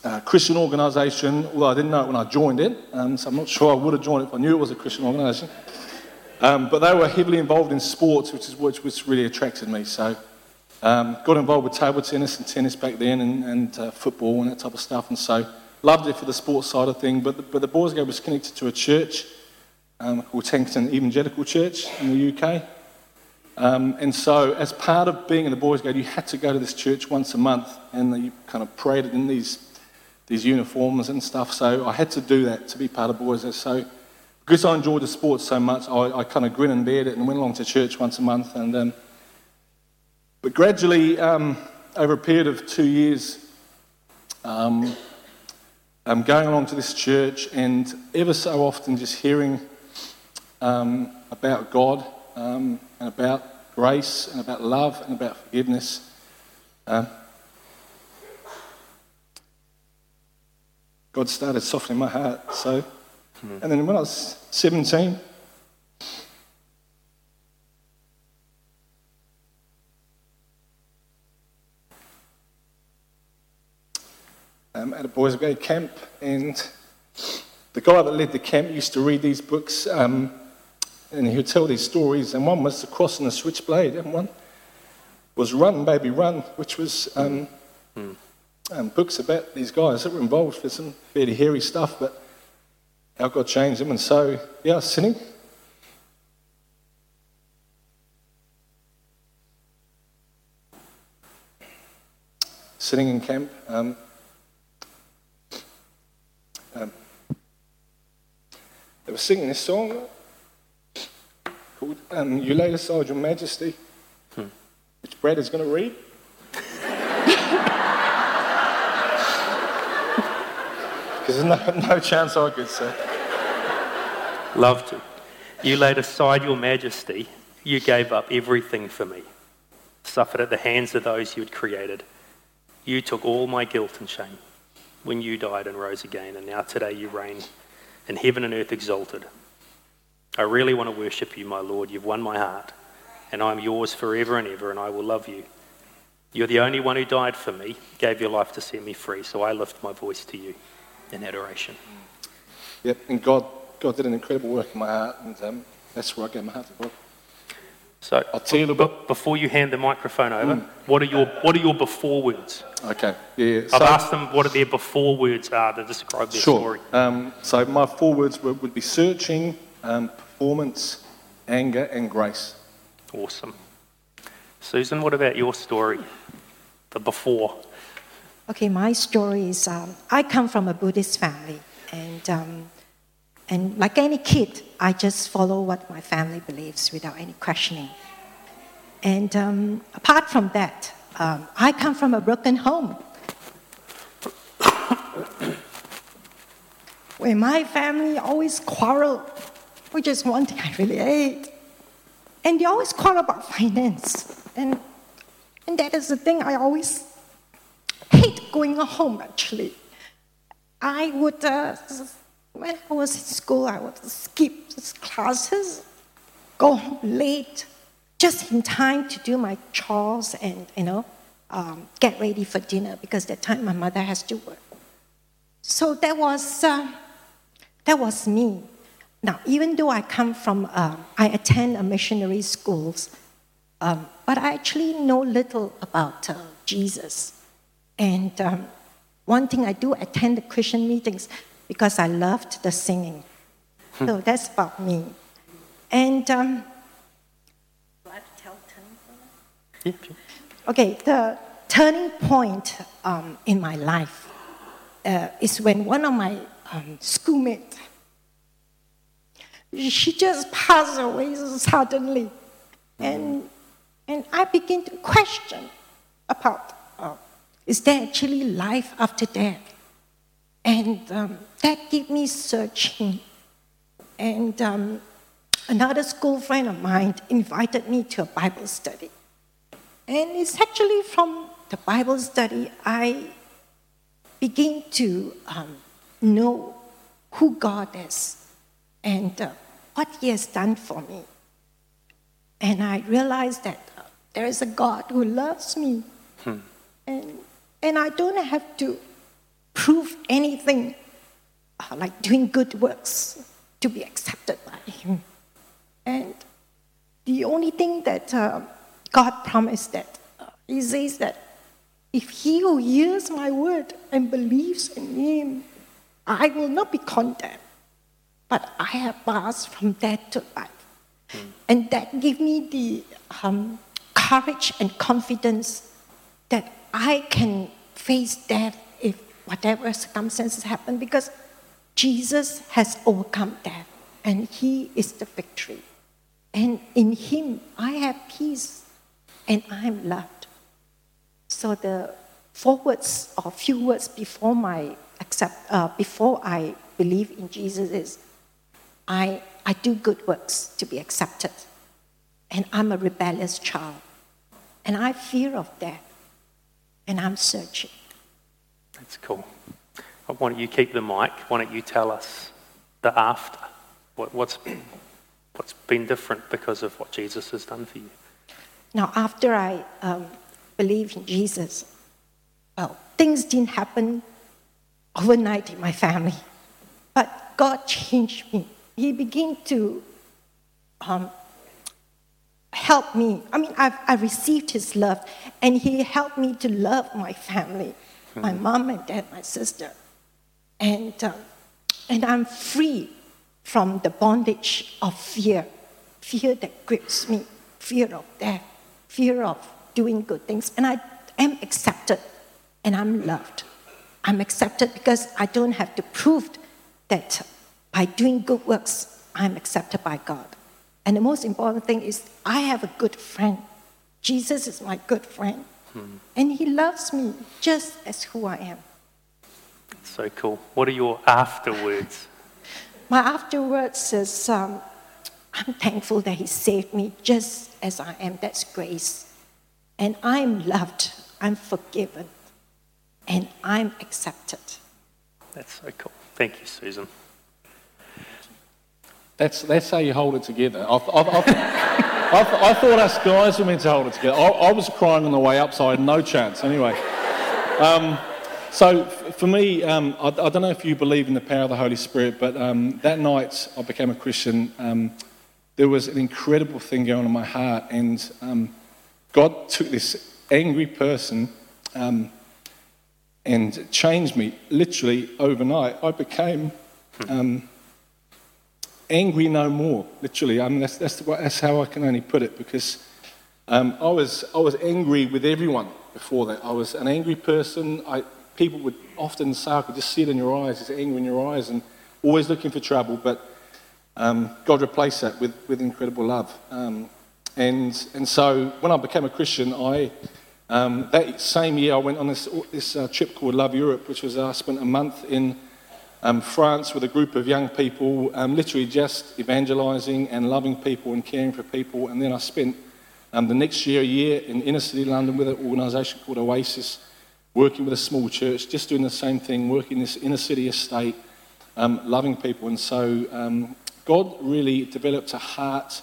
Speaker 2: a Christian organisation. Although I didn't know it when I joined it, um, so I'm not sure I would have joined it if I knew it was a Christian organisation. Um, but they were heavily involved in sports, which is which, which really attracted me. So, um, got involved with table tennis and tennis back then, and, and uh, football and that type of stuff. And so, loved it for the sports side of thing. But the, but the Boys Brigade was connected to a church um, called Tankerton Evangelical Church in the UK. Um, and so, as part of being in the Boys Guide, you had to go to this church once a month and you kind of prayed in these, these uniforms and stuff. So, I had to do that to be part of Boys. So, because I enjoyed the sport so much, I, I kind of grin and bared it and went along to church once a month. And, um, but gradually, um, over a period of two years, um, I'm going along to this church and ever so often just hearing um, about God um, and about grace and about love and about forgiveness. Um, God started softening my heart. So, and then when I was 17, um, at a Boys Brigade camp, and the guy that led the camp used to read these books, um, and he would tell these stories. And one was the cross and the switchblade, and one was Run, Baby, Run, which was um, um, books about these guys that were involved with some fairly hairy stuff, but how God changed them. And so, yeah, was sitting. Sitting in camp. Um, um, they were singing this song called um, You Laid Aside Your Majesty, which Brad is going to read. There's no, no chance I could say.
Speaker 1: Loved to. You laid aside your majesty. You gave up everything for me. Suffered at the hands of those you had created. You took all my guilt and shame when you died and rose again, and now today you reign in heaven and earth exalted. I really want to worship you, my Lord. You've won my heart, and I'm yours forever and ever, and I will love you. You're the only one who died for me, gave your life to set me free, so I lift my voice to you in adoration.
Speaker 2: Yep, and God, God did an incredible work in my heart, and um, that's where I gave my heart to God.
Speaker 1: So,
Speaker 2: I'll tell you a little
Speaker 1: be- before you hand the microphone over, what are your what are your before words?
Speaker 2: Okay, yeah.
Speaker 1: I've
Speaker 2: so-
Speaker 1: asked them what their before words are to describe their
Speaker 2: Sure.
Speaker 1: story.
Speaker 2: Um, so my four words would, would be searching, um, performance, anger, and grace.
Speaker 1: Awesome. Susan, what about your story? The before.
Speaker 3: Okay, my story is um, I come from a Buddhist family, and um, and like any kid, I just follow what my family believes without any questioning. And um, apart from that, um, I come from a broken home. Where my family always quarrel, which is one thing I really hate. And they always quarrel about finance. And, and that is the thing I always hate going home actually. I would, uh, when I was in school, I would skip classes, go home late, just in time to do my chores and, you know, um, get ready for dinner because that time my mother has to work. So that was, uh, that was me. Now, even though I come from, uh, I attend a missionary schools, um, but I actually know little about uh, Jesus. And um, one thing I do attend the Christian meetings because I loved the singing. So that's about me. And um, do I have to tell turning point?
Speaker 1: Yeah, sure.
Speaker 3: Okay, the turning point um, in my life uh, is when one of my um, schoolmates, she just passed away suddenly. And, and I begin to question about, is there actually life after death? And um, that gave me searching. And um, another school friend of mine invited me to a Bible study. And it's actually from the Bible study I begin to um, know who God is and uh, what He has done for me. And I realized that uh, there is a God who loves me. And, and I don't have to prove anything uh, like doing good works to be accepted by Him. And the only thing that uh, God promised that uh, He says that if he who hears my word and believes in Him, I will not be condemned, but I have passed from death to life. And that gave me the um, courage and confidence that I can face death if whatever circumstances happen because Jesus has overcome death and He is the victory. And in Him, I have peace and I'm loved. So the four words or few words before my accept, uh, before I believe in Jesus is, I, I do good works to be accepted, and I'm a rebellious child, and I fear of death, and I'm searching.
Speaker 1: That's cool. Why don't you keep the mic? Why don't you tell us the after? What, what's, what's been different because of what Jesus has done for you?
Speaker 3: Now, after I um, believed in Jesus, well, things didn't happen overnight in my family. But God changed me. He began to um, help me. I mean, I've, I received His love, and He helped me to love my family my mom and dad, my sister. And, um, and I'm free from the bondage of fear fear that grips me, fear of death, fear of doing good things. And I am accepted and I'm loved. I'm accepted because I don't have to prove that by doing good works, I'm accepted by God. And the most important thing is, I have a good friend. Jesus is my good friend. Hmm. And he loves me just as who I am.
Speaker 1: So cool. What are your afterwards?
Speaker 3: My afterwards is um, I'm thankful that he saved me just as I am. That's grace. And I'm loved, I'm forgiven, and I'm accepted.
Speaker 1: That's so cool. Thank you, Susan.
Speaker 2: That's, that's how you hold it together. I, I, I, I, thought us guys were meant to hold it together. I, was crying on the way up, so I had no chance. Anyway. Um, so for me, um, I, I, don't know if you believe in the power of the Holy Spirit, but um, that night I became a Christian. Um, there was an incredible thing going on in my heart, and um, God took this angry person um, and changed me literally overnight. I became um, angry no more, literally. I mean, that's, that's, that's how I can only put it because um, I, was, I was angry with everyone before that. I was an angry person. I, people would often say, I could just see it in your eyes, there's anger in your eyes, and always looking for trouble. But um, God replaced that with, with incredible love. Um, and, and so when I became a Christian, I, um, that same year I went on this, this uh, trip called Love Europe, which was I spent a month in um, France with a group of young people, um, literally just evangelizing and loving people and caring for people. And then I spent um, the next year, a year in inner city London with an organisation called Oasis, working with a small church, just doing the same thing, working in this inner city estate, um, loving people. And so um, God really developed a heart,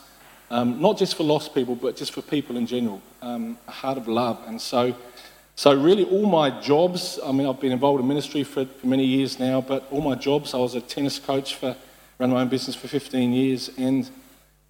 Speaker 2: um, not just for lost people, but just for people in general, a heart of love. And so so, really, all my jobs I mean, I've been involved in ministry for, for many years now, but all my jobs I was a tennis coach for, ran my own business for 15 years. And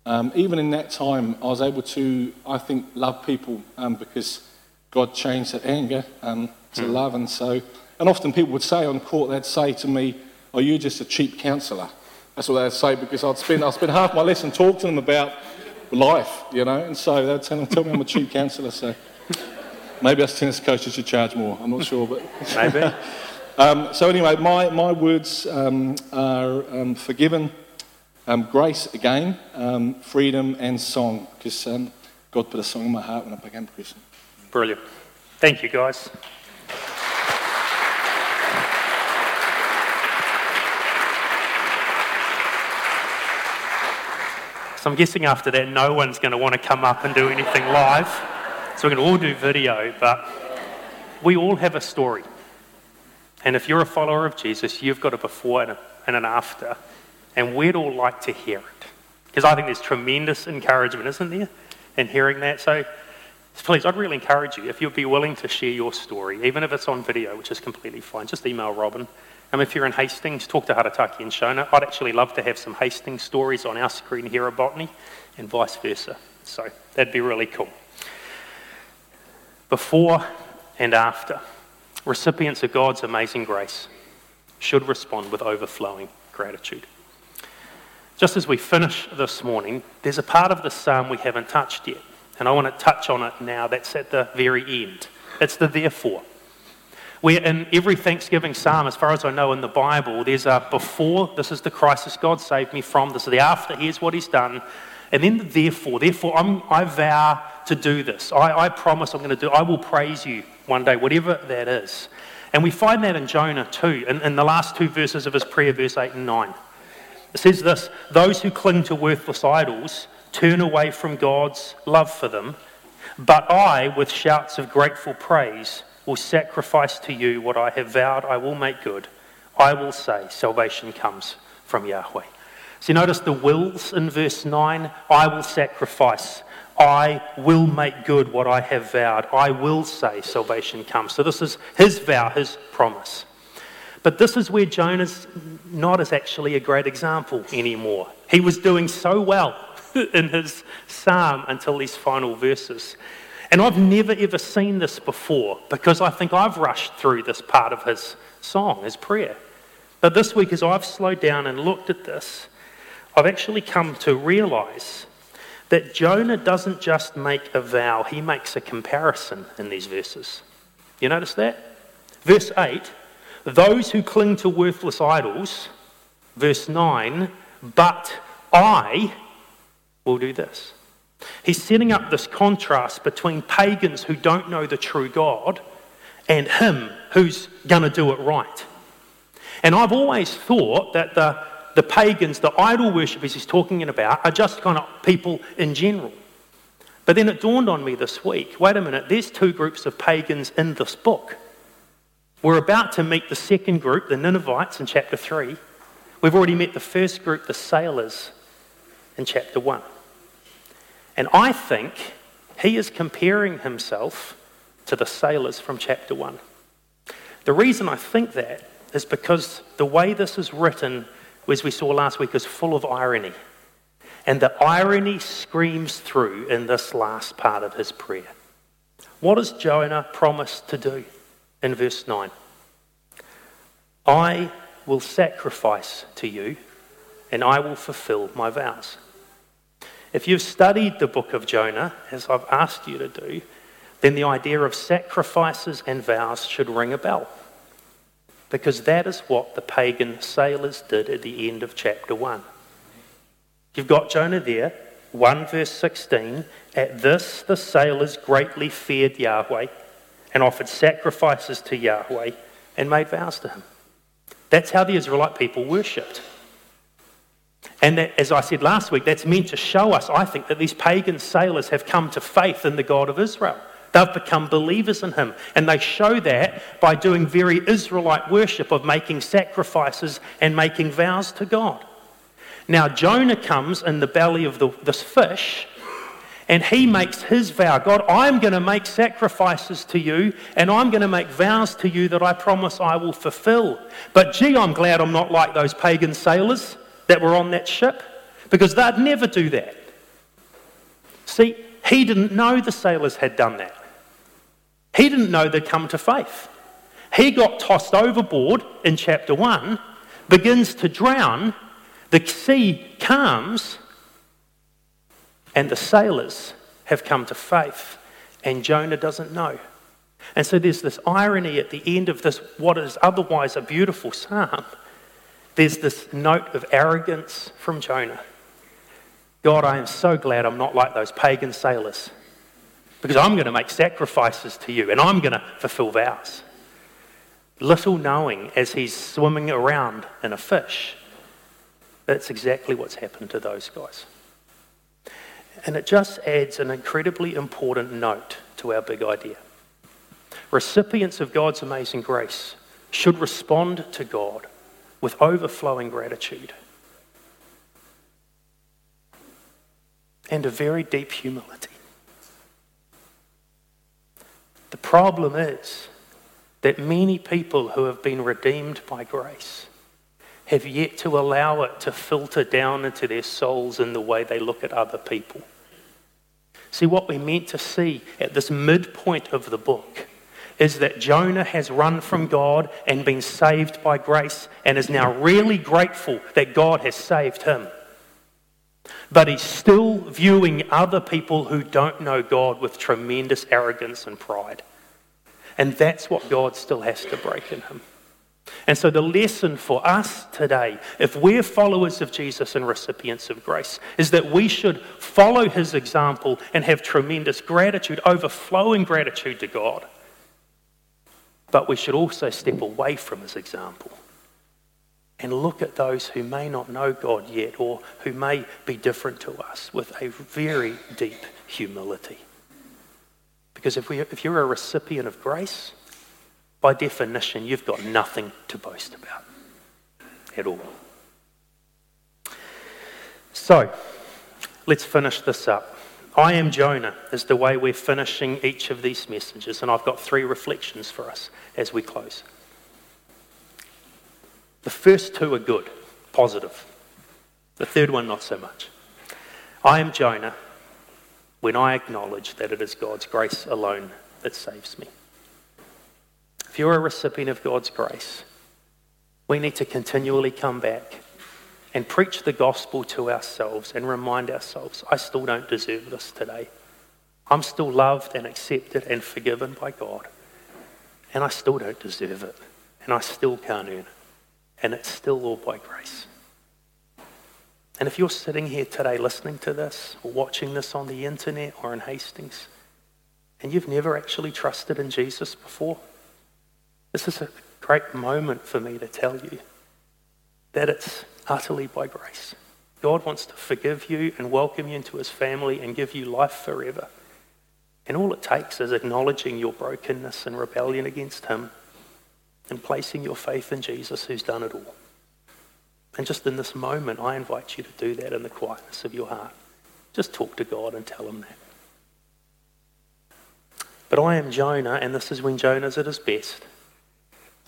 Speaker 2: um, even in that time, I was able to, I think, love people um, because God changed that anger um, to mm. love. And so, and often people would say on court, they'd say to me, Are you just a cheap counsellor? That's what they'd say because I'd spend, I'd spend half my lesson talking to them about life, you know, and so they'd tell, tell me I'm a cheap counsellor. So. Maybe us tennis coaches should charge more. I'm not sure, but
Speaker 1: maybe.
Speaker 2: um, so anyway, my, my words um, are um, forgiven, um, grace again, um, freedom, and song, because um, God put a song in my heart when I became a Christian.
Speaker 1: Brilliant. Thank you, guys. So I'm guessing after that, no one's going to want to come up and do anything live. So going to all do video, but we all have a story. And if you're a follower of Jesus, you've got a before and, a, and an after. And we'd all like to hear it. Because I think there's tremendous encouragement, isn't there, in hearing that. So please, I'd really encourage you, if you'd be willing to share your story, even if it's on video, which is completely fine, just email Robin. And if you're in Hastings, talk to Harataki and Shona. I'd actually love to have some Hastings stories on our screen here at Botany and vice versa. So that'd be really cool before and after, recipients of God's amazing grace should respond with overflowing gratitude. Just as we finish this morning, there's a part of the psalm we haven't touched yet, and I want to touch on it now. That's at the very end. It's the therefore. Where in every Thanksgiving psalm, as far as I know in the Bible, there's a before, this is the crisis God saved me from, this is the after, here's what he's done, and then the therefore. Therefore, I'm, I vow to do this. I, I promise I'm going to do I will praise you one day, whatever that is. And we find that in Jonah too, in, in the last two verses of his prayer, verse 8 and 9. It says this Those who cling to worthless idols turn away from God's love for them, but I, with shouts of grateful praise, will sacrifice to you what I have vowed I will make good. I will say, salvation comes from Yahweh. So you notice the wills in verse 9 I will sacrifice. I will make good what I have vowed. I will say, salvation comes. So this is his vow, his promise. But this is where Jonah's not as actually a great example anymore. He was doing so well in his psalm until these final verses. And I've never ever seen this before because I think I've rushed through this part of his song, his prayer. But this week, as I've slowed down and looked at this, I've actually come to realize that Jonah doesn't just make a vow, he makes a comparison in these verses. You notice that? Verse 8 those who cling to worthless idols, verse 9, but I will do this. He's setting up this contrast between pagans who don't know the true God and him who's going to do it right. And I've always thought that the, the pagans, the idol worshippers he's talking about, are just kind of people in general. But then it dawned on me this week wait a minute, there's two groups of pagans in this book. We're about to meet the second group, the Ninevites, in chapter 3. We've already met the first group, the sailors, in chapter 1. And I think he is comparing himself to the sailors from chapter 1. The reason I think that is because the way this is written, as we saw last week, is full of irony. And the irony screams through in this last part of his prayer. What does Jonah promise to do in verse 9? I will sacrifice to you, and I will fulfill my vows. If you've studied the book of Jonah, as I've asked you to do, then the idea of sacrifices and vows should ring a bell because that is what the pagan sailors did at the end of chapter 1. You've got Jonah there, 1 verse 16. At this, the sailors greatly feared Yahweh and offered sacrifices to Yahweh and made vows to him. That's how the Israelite people worshipped. And that, as I said last week, that's meant to show us, I think, that these pagan sailors have come to faith in the God of Israel. They've become believers in him. And they show that by doing very Israelite worship of making sacrifices and making vows to God. Now, Jonah comes in the belly of the, this fish and he makes his vow God, I'm going to make sacrifices to you and I'm going to make vows to you that I promise I will fulfill. But gee, I'm glad I'm not like those pagan sailors that were on that ship because they'd never do that. See, he didn't know the sailors had done that. He didn't know they'd come to faith. He got tossed overboard in chapter 1, begins to drown, the sea calms, and the sailors have come to faith, and Jonah doesn't know. And so there's this irony at the end of this, what is otherwise a beautiful psalm. There's this note of arrogance from Jonah. God, I am so glad I'm not like those pagan sailors because I'm going to make sacrifices to you and I'm going to fulfill vows. Little knowing as he's swimming around in a fish, that's exactly what's happened to those guys. And it just adds an incredibly important note to our big idea. Recipients of God's amazing grace should respond to God with overflowing gratitude and a very deep humility. The problem is that many people who have been redeemed by grace have yet to allow it to filter down into their souls in the way they look at other people. See, what we're meant to see at this midpoint of the book is that Jonah has run from God and been saved by grace and is now really grateful that God has saved him. But he's still viewing other people who don't know God with tremendous arrogance and pride. And that's what God still has to break in him. And so, the lesson for us today, if we're followers of Jesus and recipients of grace, is that we should follow his example and have tremendous gratitude, overflowing gratitude to God. But we should also step away from his example and look at those who may not know God yet or who may be different to us with a very deep humility. Because if, we, if you're a recipient of grace, by definition, you've got nothing to boast about. at all. So, let's finish this up. I am Jonah is the way we're finishing each of these messages, and I've got three reflections for us as we close. The first two are good, positive. The third one, not so much. I am Jonah when I acknowledge that it is God's grace alone that saves me. If you're a recipient of God's grace, we need to continually come back and preach the gospel to ourselves and remind ourselves I still don't deserve this today. I'm still loved and accepted and forgiven by God. And I still don't deserve it. And I still can't earn it. And it's still all by grace. And if you're sitting here today listening to this or watching this on the internet or in Hastings, and you've never actually trusted in Jesus before, this is a great moment for me to tell you that it's utterly by grace. God wants to forgive you and welcome you into his family and give you life forever. And all it takes is acknowledging your brokenness and rebellion against him and placing your faith in Jesus who's done it all. And just in this moment, I invite you to do that in the quietness of your heart. Just talk to God and tell him that. But I am Jonah, and this is when Jonah's at his best.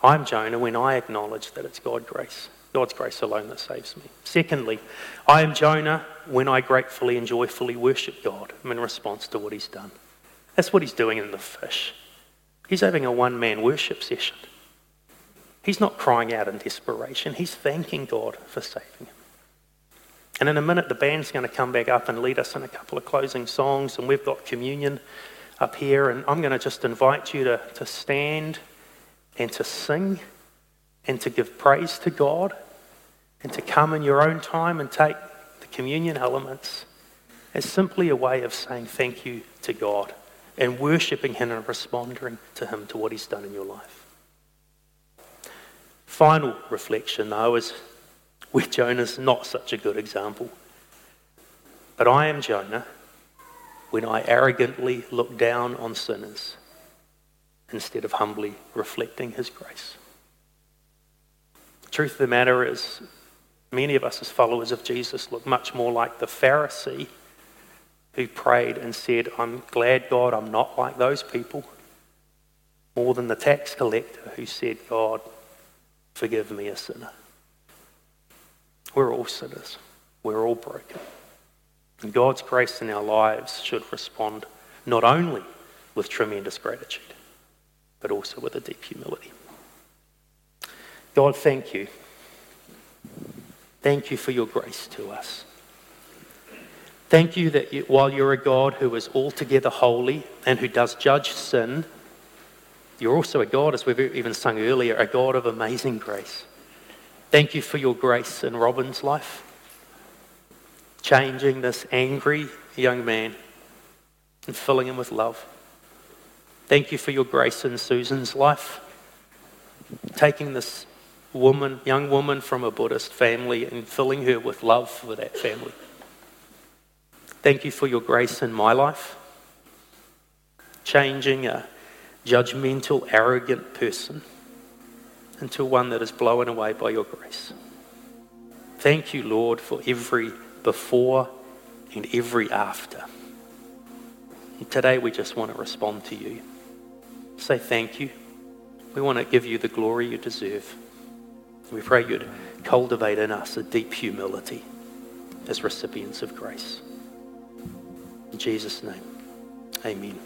Speaker 1: I'm Jonah when I acknowledge that it's God's grace. God's grace alone that saves me. Secondly, I am Jonah when I gratefully and joyfully worship God in response to what he's done. That's what he's doing in the fish. He's having a one man worship session. He's not crying out in desperation, he's thanking God for saving him. And in a minute, the band's going to come back up and lead us in a couple of closing songs, and we've got communion up here. And I'm going to just invite you to, to stand and to sing and to give praise to God and to come in your own time and take the communion elements as simply a way of saying thank you to God and worshipping Him and responding to Him to what He's done in your life. Final reflection, though, is where Jonah's not such a good example. But I am Jonah when I arrogantly look down on sinners instead of humbly reflecting his grace. The truth of the matter is, many of us as followers of Jesus look much more like the Pharisee who prayed and said, I'm glad, God, I'm not like those people, more than the tax collector who said, God, forgive me a sinner. We're all sinners. We're all broken. And God's grace in our lives should respond not only with tremendous gratitude, but also with a deep humility. God, thank you. Thank you for your grace to us. Thank you that you, while you're a God who is altogether holy and who does judge sin, you're also a God, as we've even sung earlier, a God of amazing grace. Thank you for your grace in Robin's life, changing this angry young man and filling him with love. Thank you for your grace in Susan's life, taking this woman, young woman from a Buddhist family and filling her with love for that family. Thank you for your grace in my life, changing a judgmental, arrogant person into one that is blown away by your grace. Thank you, Lord, for every before and every after. And today we just want to respond to you say thank you. We want to give you the glory you deserve. We pray you'd cultivate in us a deep humility as recipients of grace. In Jesus' name, amen.